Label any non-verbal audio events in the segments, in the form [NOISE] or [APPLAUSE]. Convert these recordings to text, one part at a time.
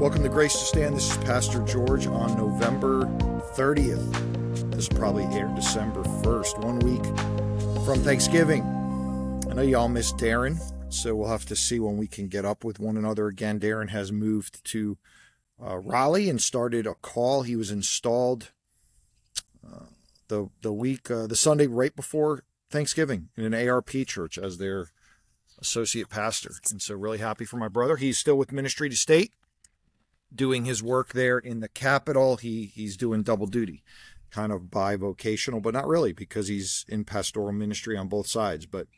Welcome to Grace to Stand. This is Pastor George on November 30th. This will probably air December 1st, one week from Thanksgiving. I know y'all miss Darren, so we'll have to see when we can get up with one another again. Darren has moved to uh, Raleigh and started a call. He was installed uh, the the week, uh, the Sunday right before Thanksgiving in an ARP church as their associate pastor. And so, really happy for my brother. He's still with Ministry to State doing his work there in the capital. He he's doing double duty, kind of bivocational, but not really because he's in pastoral ministry on both sides. But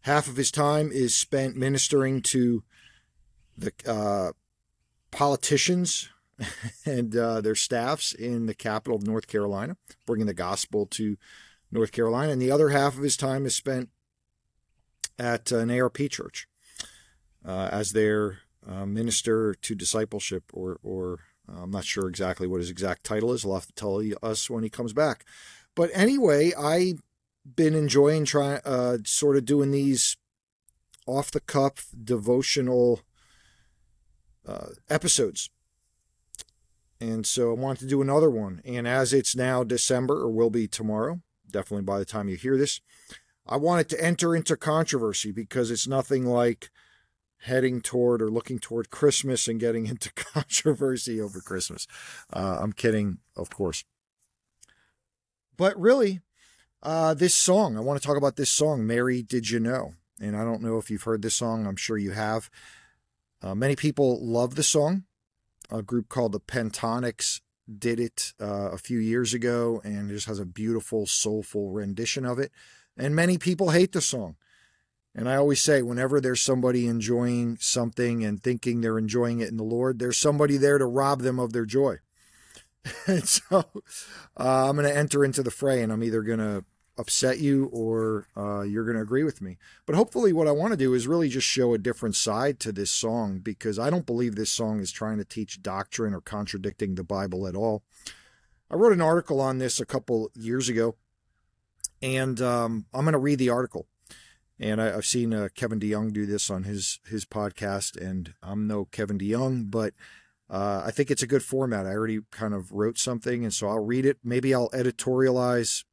half of his time is spent ministering to the uh, politicians [LAUGHS] and uh, their staffs in the capital of North Carolina, bringing the gospel to North Carolina, and the other half of his time is spent at an ARP church uh, as their uh, minister to discipleship, or or uh, I'm not sure exactly what his exact title is. He'll have to tell us when he comes back. But anyway, I've been enjoying trying, uh, sort of doing these off the cuff devotional uh, episodes. And so I wanted to do another one. And as it's now December, or will be tomorrow, definitely by the time you hear this, I wanted to enter into controversy because it's nothing like heading toward or looking toward Christmas and getting [LAUGHS] into controversy over Christmas. Uh, I'm kidding, of course. But really, uh, this song, I want to talk about this song, Mary Did You Know? And I don't know if you've heard this song, I'm sure you have. Uh, many people love the song. A group called the Pentatonix did it uh, a few years ago and just has a beautiful, soulful rendition of it. And many people hate the song. And I always say, whenever there's somebody enjoying something and thinking they're enjoying it in the Lord, there's somebody there to rob them of their joy. [LAUGHS] and so uh, I'm going to enter into the fray, and I'm either going to upset you or uh, you're going to agree with me. But hopefully, what I want to do is really just show a different side to this song because I don't believe this song is trying to teach doctrine or contradicting the Bible at all. I wrote an article on this a couple years ago, and um, I'm going to read the article. And I, have seen uh, Kevin DeYoung do this on his his podcast, and I'm no Kevin DeYoung, but uh, I think it's a good format. I already kind of wrote something, and so I'll read it. Maybe I'll editorialize.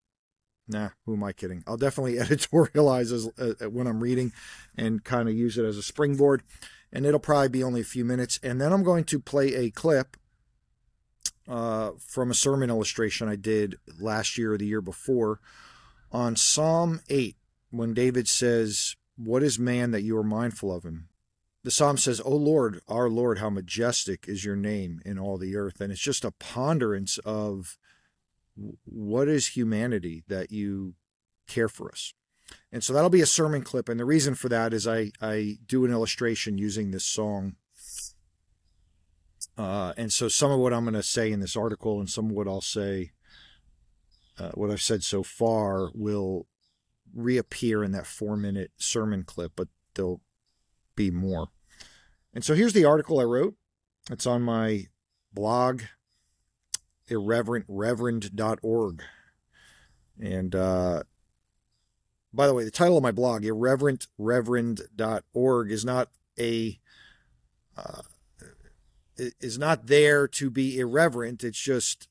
Nah, who am I kidding? I'll definitely [LAUGHS] editorialize as, uh, when I'm reading, and kind of use it as a springboard. And it'll probably be only a few minutes, and then I'm going to play a clip uh, from a sermon illustration I did last year or the year before on Psalm 8 when David says, What is man that you are mindful of him? The psalm says, O Lord, our Lord, how majestic is your name in all the earth. And it's just a ponderance of what is humanity that you care for us. And so that'll be a sermon clip. And the reason for that is I, I do an illustration using this song. Uh, and so some of what I'm going to say in this article and some of what I'll say, uh, what I've said so far, will reappear in that four minute sermon clip, but there'll be more. And so here's the article I wrote. It's on my blog, irreverentreverend.org. And uh, by the way, the title of my blog, irreverentreverend.org, is not a uh, is not there to be irreverent. It's just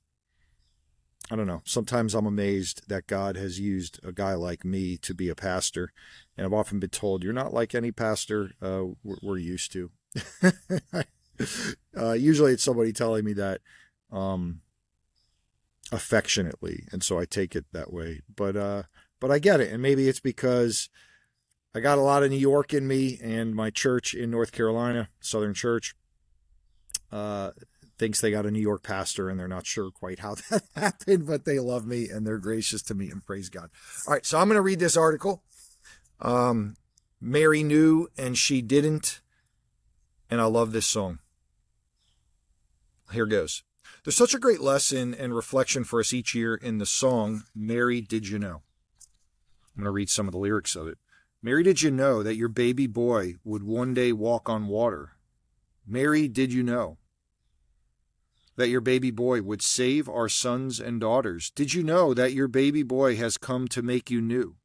I don't know. Sometimes I'm amazed that God has used a guy like me to be a pastor. And I've often been told, you're not like any pastor uh, we're, we're, used to. [LAUGHS] uh, usually it's somebody telling me that um, affectionately. And so I take it that way. But, uh, but I get it. And maybe it's because I got a lot of New York in me and my church in North Carolina, Southern Church, uh, thinks they got a New York pastor and they're not sure quite how [LAUGHS] that happened, but they love me and they're gracious to me and praise God. All right, so I'm going to read this article. Um, Mary knew and she didn't, and I love this song. Here goes. There's such a great lesson and reflection for us each year in the song, Mary, Did You Know? I'm going to read some of the lyrics of it. Mary, did you know that your baby boy would one day walk on water? Mary, did you know that your baby boy would save our sons and daughters? Did you know that your baby boy has come to make you new?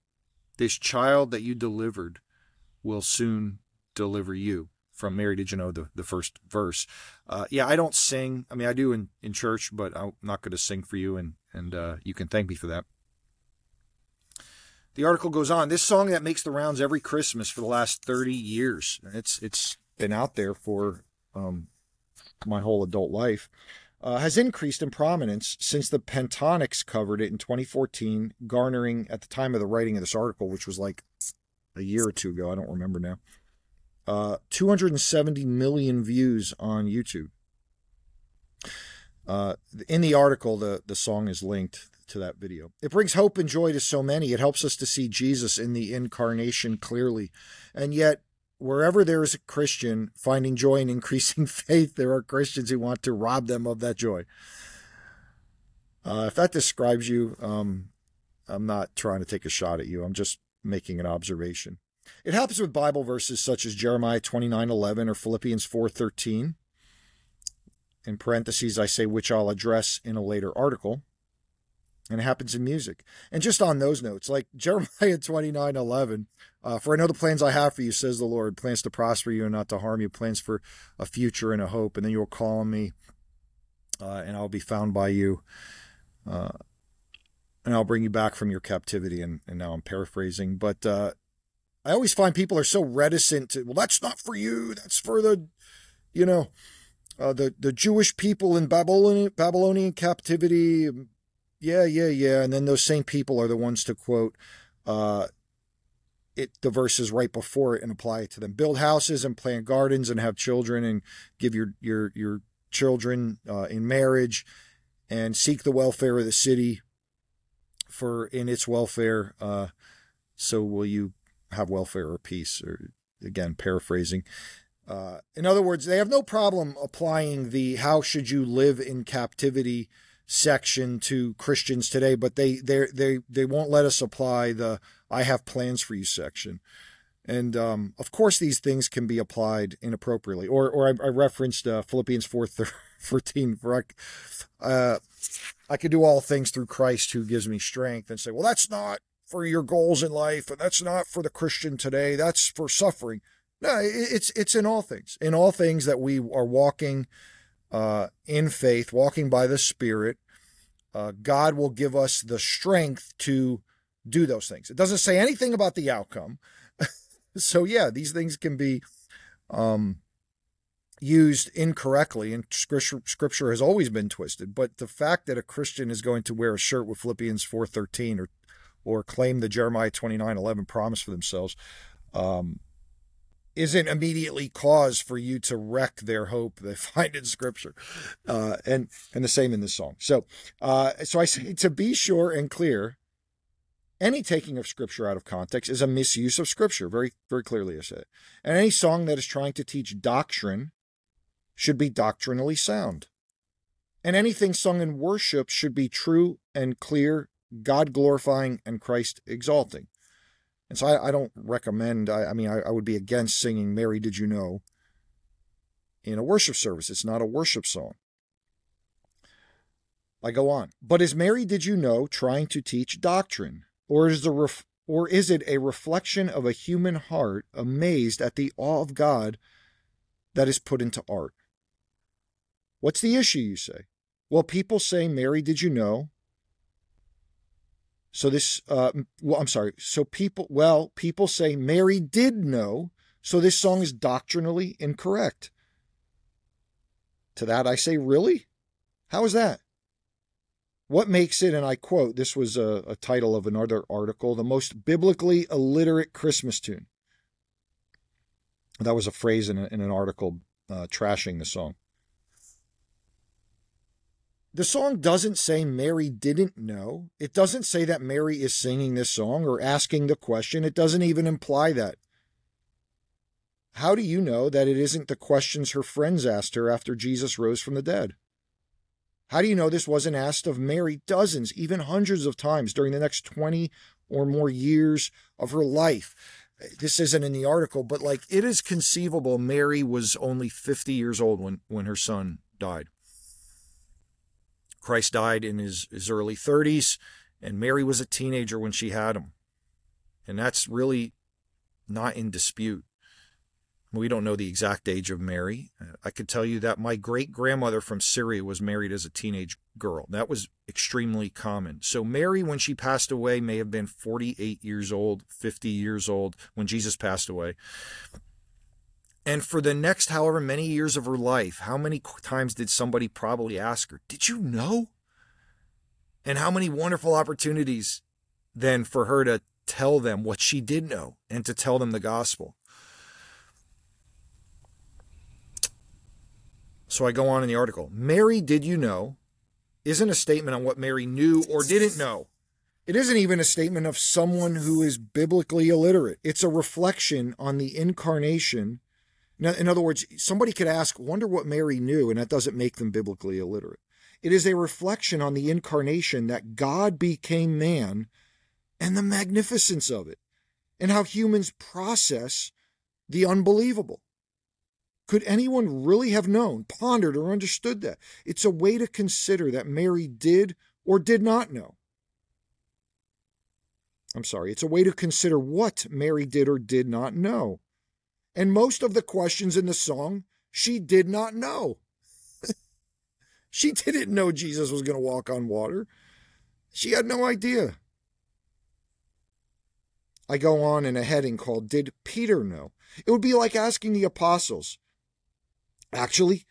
This child that you delivered will soon deliver you. from Mary Did You Know, the, the first verse. Uh, yeah, I don't sing. I mean, I do in, in church, but I'm not going to sing for you, and, and uh, you can thank me for that. The article goes on. This song that makes the rounds every Christmas for the last 30 years. It's it's been out there for um, my whole adult life. Uh, has increased in prominence since the Pentatonix covered it in 2014, garnering at the time of the writing of this article, which was like a year or two ago. I don't remember now. Uh, 270 million views on YouTube. Uh, in the article, the, the song is linked to that video. It brings hope and joy to so many. It helps us to see Jesus in the incarnation clearly. And yet, wherever there is a Christian finding joy and increasing [LAUGHS] faith, there are Christians who want to rob them of that joy. Uh, if that describes you, um, I'm not trying to take a shot at you. I'm just making an observation. It happens with Bible verses such as Jeremiah 29:11 or Philippians 4:13. In parentheses, I say which I'll address in a later article and it happens in music. And just on those notes, like [LAUGHS] Jeremiah 29 11, uh, for I know the plans I have for you, says the Lord, plans to prosper you and not to harm you, plans for a future and a hope. And then you'll call on me, uh, and I'll be found by you. Uh, and I'll bring you back from your captivity. And, and now I'm paraphrasing, but uh, I always find people are so reticent to, well, that's not for you. That's for the, you know, uh, the, the Jewish people in Babylonian, Babylonian captivity, yeah, yeah, yeah. And then those same people are the ones to quote uh, it the verses right before it and apply it to them. Build houses and plant gardens and have children and give your your your children uh, in marriage and seek the welfare of the city for in its welfare. Uh, so will you have welfare or peace? Or again, paraphrasing. Uh, in other words, they have no problem applying the "How should you live in captivity?" Section to Christians today, but they they they they won't let us apply the "I have plans for you" section. And um, of course, these things can be applied inappropriately. Or, or I, I referenced uh, Philippians 4 13, [LAUGHS] for I, uh, I can do all things through Christ who gives me strength, and say, well, that's not for your goals in life, and that's not for the Christian today. That's for suffering. No, it's it's in all things. In all things that we are walking uh, in faith, walking by the Spirit, uh, God will give us the strength to do those things. It doesn't say anything about the outcome. [LAUGHS] so, yeah, these things can be um, used incorrectly, and scripture, scripture has always been twisted. But the fact that a Christian is going to wear a shirt with Philippians 4.13 or or claim the Jeremiah 29.11 promise for themselves um, isn't immediately cause for you to wreck their hope they [LAUGHS] find in Scripture, uh, and and the same in this song. So, uh, so I say to be sure and clear, any taking of Scripture out of context is a misuse of Scripture. Very very clearly, I said and any song that is trying to teach doctrine should be doctrinally sound, and anything sung in worship should be true and clear, God glorifying and Christ exalting. And so I, I don't recommend, I, I mean, I, I would be against singing Mary Did You Know in a worship service. It's not a worship song. I go on. But is Mary Did You Know trying to teach doctrine? Or is the ref- or is it a reflection of a human heart amazed at the awe of God that is put into art? What's the issue, you say? Well, people say, Mary, did you know? So this, uh, well, I'm sorry. So people, well, people say Mary did know. So this song is doctrinally incorrect. To that I say, really? How is that? What makes it, and I quote, this was a, a title of another article, the most biblically illiterate Christmas tune. That was a phrase in, a, in an article uh, trashing the song. The song doesn't say Mary didn't know. It doesn't say that Mary is singing this song or asking the question. It doesn't even imply that. How do you know that it isn't the questions her friends asked her after Jesus rose from the dead? How do you know this wasn't asked of Mary dozens, even hundreds of times during the next 20 or more years of her life? This isn't in the article, but like it is conceivable Mary was only 50 years old when, when her son died. Christ died in his, his early 30s, and Mary was a teenager when she had him. And that's really not in dispute. We don't know the exact age of Mary. I could tell you that my great grandmother from Syria was married as a teenage girl. That was extremely common. So, Mary, when she passed away, may have been 48 years old, 50 years old when Jesus passed away. And for the next however many years of her life, how many times did somebody probably ask her, Did you know? And how many wonderful opportunities then for her to tell them what she did know and to tell them the gospel. So I go on in the article. Mary, did you know? Isn't a statement on what Mary knew or didn't know. It isn't even a statement of someone who is biblically illiterate. It's a reflection on the incarnation. In other words, somebody could ask, wonder what Mary knew, and that doesn't make them biblically illiterate. It is a reflection on the incarnation that God became man and the magnificence of it, and how humans process the unbelievable. Could anyone really have known, pondered, or understood that? It's a way to consider that Mary did or did not know. I'm sorry, it's a way to consider what Mary did or did not know. And most of the questions in the song, she did not know. [LAUGHS] she didn't know Jesus was going to walk on water. She had no idea. I go on in a heading called Did Peter Know? It would be like asking the apostles, Actually,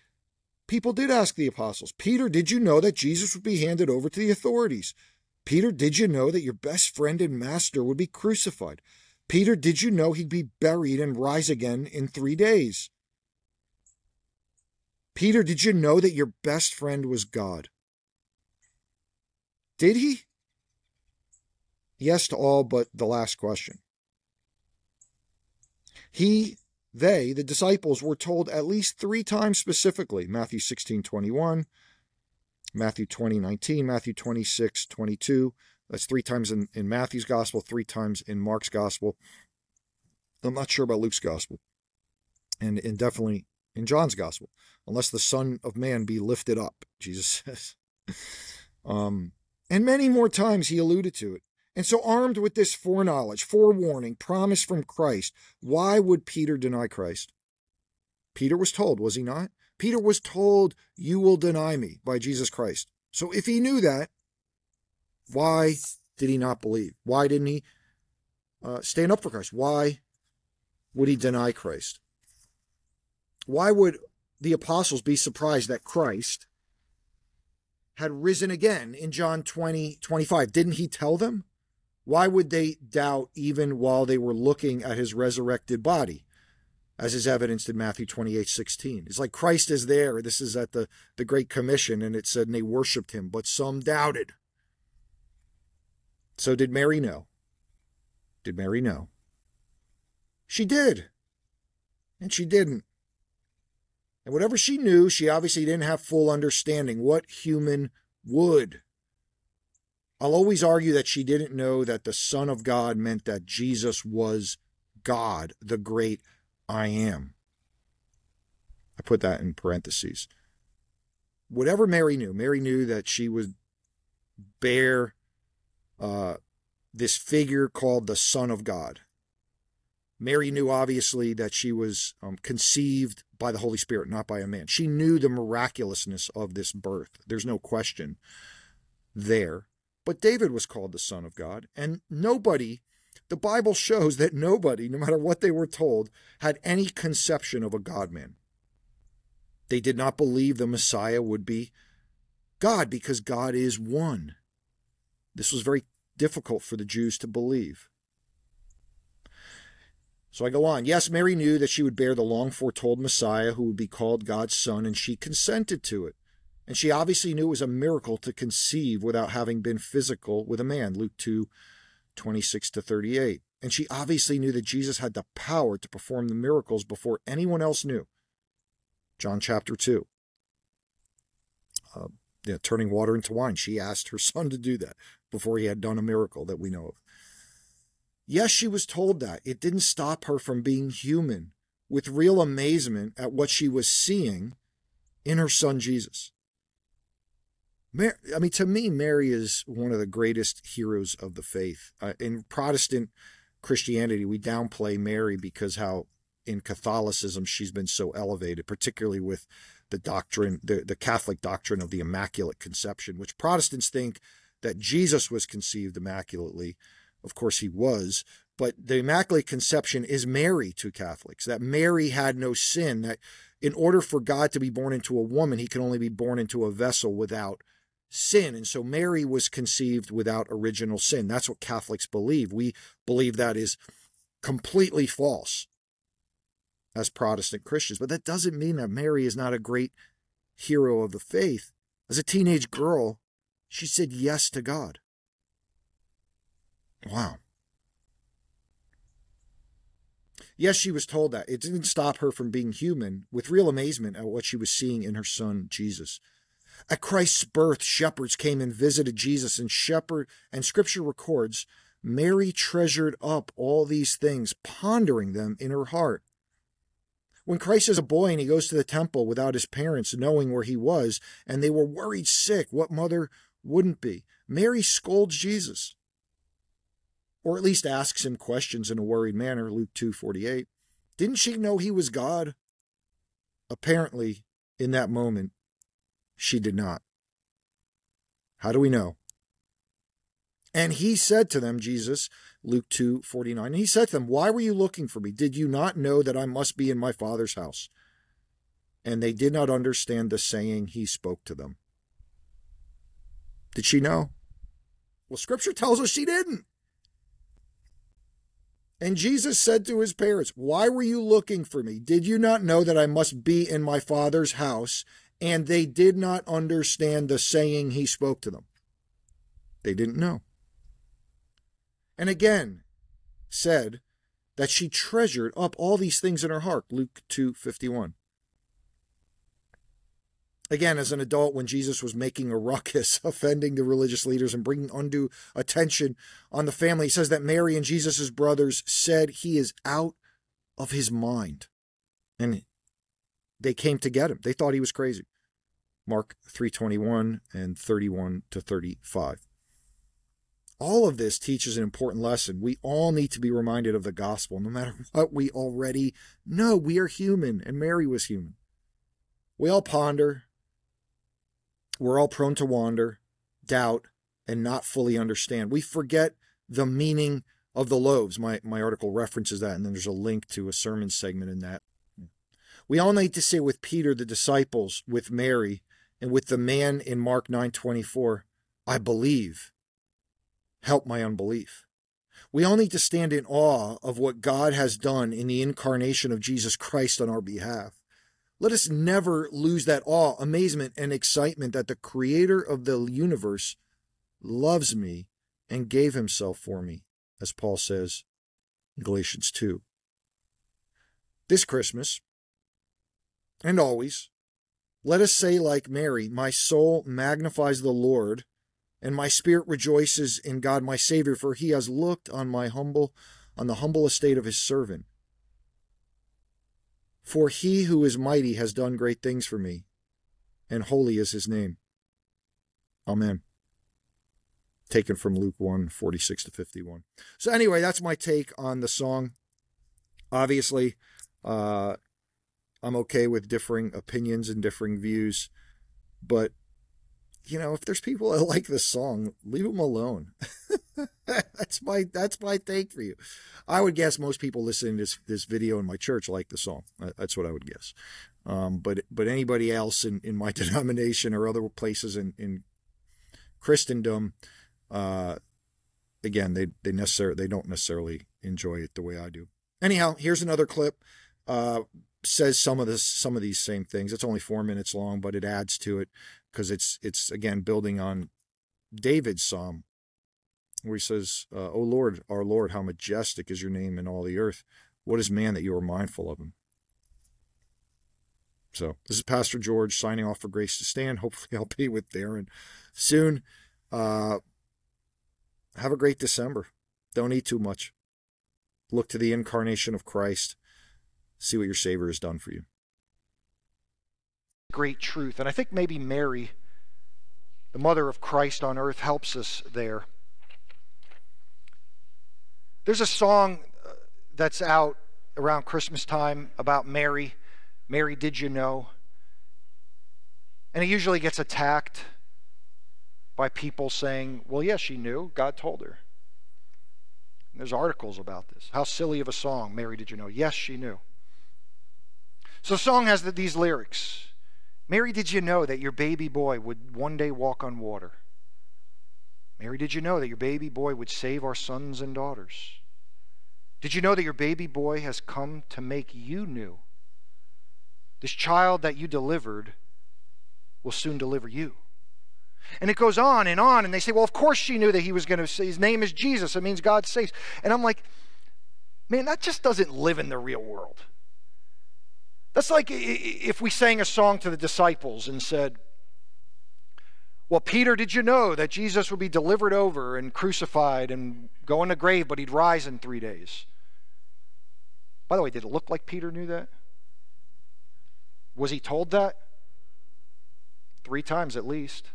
people did ask the apostles, Peter, did you know that Jesus would be handed over to the authorities? Peter, did you know that your best friend and master would be crucified? Peter, did you know he'd be buried and rise again in three days? Peter, did you know that your best friend was God? Did he? Yes to all but the last question. He they, the disciples, were told at least three times specifically Matthew 16 21, Matthew 20 19, Matthew 26 22. That's three times in, in Matthew's gospel, three times in Mark's gospel. I'm not sure about Luke's gospel. And, and definitely in John's gospel, unless the Son of Man be lifted up, [LAUGHS] Jesus says. um, and many more times he alluded to it. And so, armed with this foreknowledge, forewarning, promise from Christ, why would Peter deny Christ? Peter was told, was he not? Peter was told, You will deny me by Jesus Christ. So, if he knew that, why did he not believe? Why didn't he uh, stand up for Christ? Why would he deny Christ? Why would the apostles be surprised that Christ had risen again in John 20, 25? Didn't he tell them? Why would they doubt even while they were looking at his resurrected body? As is evidenced in Matthew 28 16. It's like Christ is there. This is at the, the Great Commission, and it said, and they worshiped him, but some doubted. So did Mary know? Did Mary know? She did. And she didn't. And whatever she knew, she obviously didn't have full understanding. What human would? I'll always argue that she didn't know that the Son of God meant that Jesus was God, the great I am. I put that in parentheses. Whatever Mary knew, Mary knew that she would bear uh, this figure called the Son of God. Mary knew obviously that she was um, conceived by the Holy Spirit, not by a man. She knew the miraculousness of this birth. There's no question there. But David was called the Son of God, and nobody, the Bible shows that nobody, no matter what they were told, had any conception of a God man. They did not believe the Messiah would be God because God is one. This was very difficult for the Jews to believe. So I go on. Yes, Mary knew that she would bear the long foretold Messiah who would be called God's Son, and she consented to it. And she obviously knew it was a miracle to conceive without having been physical with a man, Luke 2 26 to 38. And she obviously knew that Jesus had the power to perform the miracles before anyone else knew. John chapter 2. Uh, yeah, turning water into wine. She asked her [LAUGHS] son to do that before he had done a miracle that we know of. Yes, she was told that. It didn't stop her from being human with real amazement at what she was seeing in her son Jesus. Mary, I mean, to me, Mary is one of the greatest heroes of the faith. Uh, in Protestant Christianity, we downplay Mary because how in Catholicism she's been so elevated, particularly with the doctrine, the, the Catholic doctrine of the Immaculate Conception, which Protestants think that Jesus was conceived immaculately. Of course, he was, but the Immaculate Conception is Mary to Catholics, that Mary had no sin, that in order for God to be born into a woman, he can only be born into a vessel without sin. And so Mary was conceived without original sin. That's what Catholics believe. We believe that is completely false as Protestant Christians. But that doesn't mean that Mary is not a great hero of the faith. As a teenage girl, she said yes to God. Wow. Yes, she was told that. It didn't stop her from being human with real amazement at what she was seeing in her son, Jesus. At Christ's birth, shepherds came and visited Jesus, and shepherd and scripture records Mary treasured up all these things, pondering them in her heart. When Christ is a boy and he goes to the temple without his parents knowing where he was, and they were worried sick, what mother wouldn't be? Mary scolds Jesus or at least asks him questions in a worried manner, Luke 2:48. Didn't she know he was God? Apparently, in that moment, she did not. How do we know? And he said to them, Jesus, Luke 2 49, and he said to them, Why were you looking for me? Did you not know that I must be in my Father's house? And they did not understand the saying he spoke to them. Did she know? Well, scripture tells us she didn't. And Jesus said to his parents, Why were you looking for me? Did you not know that I must be in my Father's house? And they did not understand the saying he spoke to them. They didn't know. And again, said that she treasured up all these things in her heart. Luke 2:51. again, as an adult, when Jesus was making a ruckus, [LAUGHS] offending the religious leaders and bringing undue attention on the family, he says that Mary and Jesus' brothers said he is out of his mind. And they came to get him. They thought he was crazy. Mark 321 and 31 to 35. All of this teaches an important lesson. We all need to be reminded of the gospel, no matter [LAUGHS] what we already know. We are human, and Mary was human. We all ponder, we're all prone to wander, doubt, and not fully understand. We forget the meaning of the loaves. My, my article references that, and then there's a link to a sermon segment in that. We all need to say with Peter, the disciples, with Mary, and with the man in Mark 9:24, I believe. Help my unbelief. We all need to stand in awe of what God has done in the incarnation of Jesus Christ on our behalf. Let us never lose that awe, amazement, and excitement that the creator of the universe loves me and gave himself for me, as Paul says in Galatians 2. This Christmas, and always, let us say, like Mary, My soul magnifies the Lord, and my spirit rejoices in God my Savior, for he has looked on my humble, on the humble estate of his servant. For he who is mighty has done great things for me, and holy is his name. Amen. Taken from Luke 1 46 to 51. So, anyway, that's my take on the song. Obviously, uh, I'm okay with differing opinions and differing views, but you know, if there's people that [LAUGHS] like this song, leave them alone. [LAUGHS] that's my that's my take for you. I would guess most people listening to this this video in my church like the song. That's what I would guess. Um, but but anybody else in, in my [LAUGHS] denomination or other places in, in Christendom, uh, again, they they necessarily they don't necessarily enjoy it the way I do. Anyhow, here's another clip. Uh, says some of this some of these same things. It's only four minutes long, but it adds to it because it's it's again building on David's psalm where he says, uh, "O Lord, our Lord, how majestic is your name in all the earth. What is man that you are mindful of him?" So this is Pastor George signing off for Grace to Stand. Hopefully, I'll be with Darren soon. Uh, have a great December. Don't eat too much. Look to the incarnation of Christ see what your Savior has done for you. Great truth. And I think maybe Mary, the mother of Christ on earth, helps us there. There's a song uh, that's out around Christmas time about Mary. Mary, did you know? And it usually gets attacked by people saying, well, yes, she knew. God told her. And there's articles about this. How silly of a song, Mary, did you know? Yes, she knew. So the song has these lyrics Mary, did you know that your baby boy would one day walk on water? Mary, did you know that your baby boy would save our sons and daughters? Did you know that your baby boy has come to make you new? This child that you delivered will soon deliver you. And it goes on and on, and they say, Well, of course she knew that he was going to say his name is Jesus. It means God saves. And I'm like, Man, that just doesn't live in the real world. That's like if we sang a song to the disciples and said, well, Peter, did you know that Jesus would be delivered over and crucified and go in the grave, but he'd rise in three days? By the way, did it look like Peter knew that? Was he told that? Three times at least.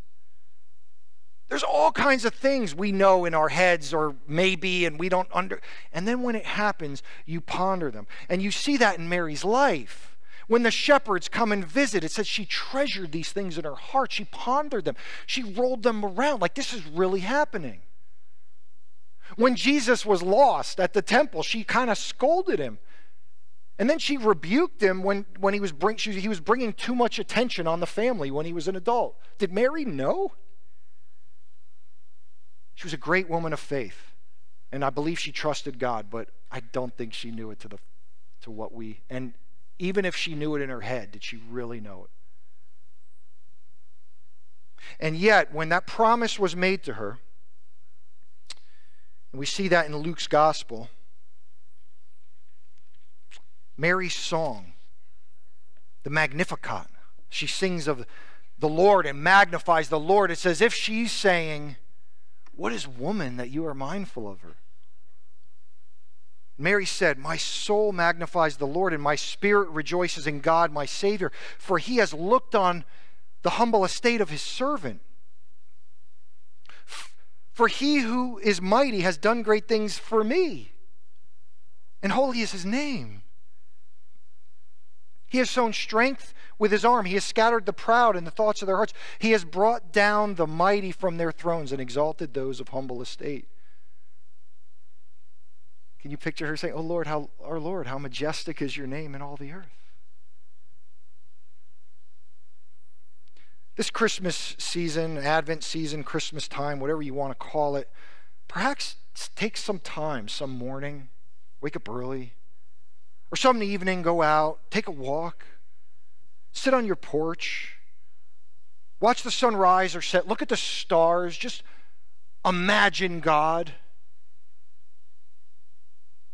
There's all kinds of things we know in our heads or maybe and we don't under and then when it happens, you ponder them. And you see that in Mary's life. When the shepherds come and visit, it says she treasured these things in her heart. She pondered them. She rolled them around like this is really happening. When Jesus was lost at the temple, she kind of scolded him. And then she rebuked him when, when he, was bring, she, he was bringing too much attention on the family when he was an adult. Did Mary know? She was a great woman of faith. And I believe she trusted God, but I don't think she knew it to, the, to what we. And even if she knew it in her head, did she really know it? And yet, when that promise was made to her, and we see that in Luke's gospel, Mary's song, the Magnificat, she sings of the Lord and magnifies the Lord. It's as if she's saying, What is woman that you are mindful of her? Mary said, My soul magnifies the Lord, and my spirit rejoices in God, my Savior, for he has looked on the humble estate of his servant. For he who is mighty has done great things for me, and holy is his name. He has shown strength with his arm. He has scattered the proud in the thoughts of their hearts. He has brought down the mighty from their thrones and exalted those of humble estate. Can you picture her saying, Oh Lord, how our Lord, how majestic is your name in all the earth? This Christmas season, Advent season, Christmas time, whatever you want to call it, perhaps take some time, some morning, wake up early, or some evening, go out, take a walk, sit on your porch, watch the sun rise or set, look at the stars, just imagine God.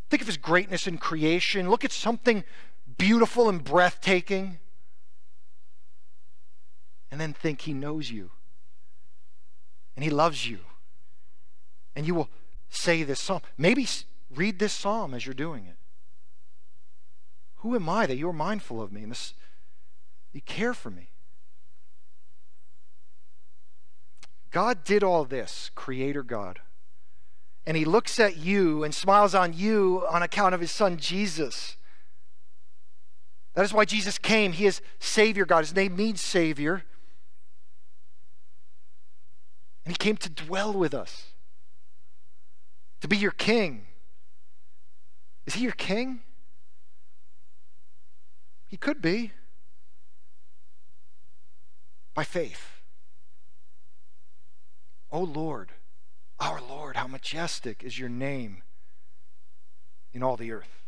Think of his greatness in creation. Look at something beautiful and breathtaking. And then think he knows you. And he loves you. And you will say this psalm. Maybe read this psalm as you're doing it. Who am I that you're mindful of me and this, you care for me? God did all this, Creator God and he looks at you and smiles on you on account of his son Jesus. That is why Jesus came. He is Savior God. His name means Savior. And he came to dwell with us, to be your king. Is he your king? He could be. By faith. Oh Lord. Our Lord, how majestic is your name in all the earth.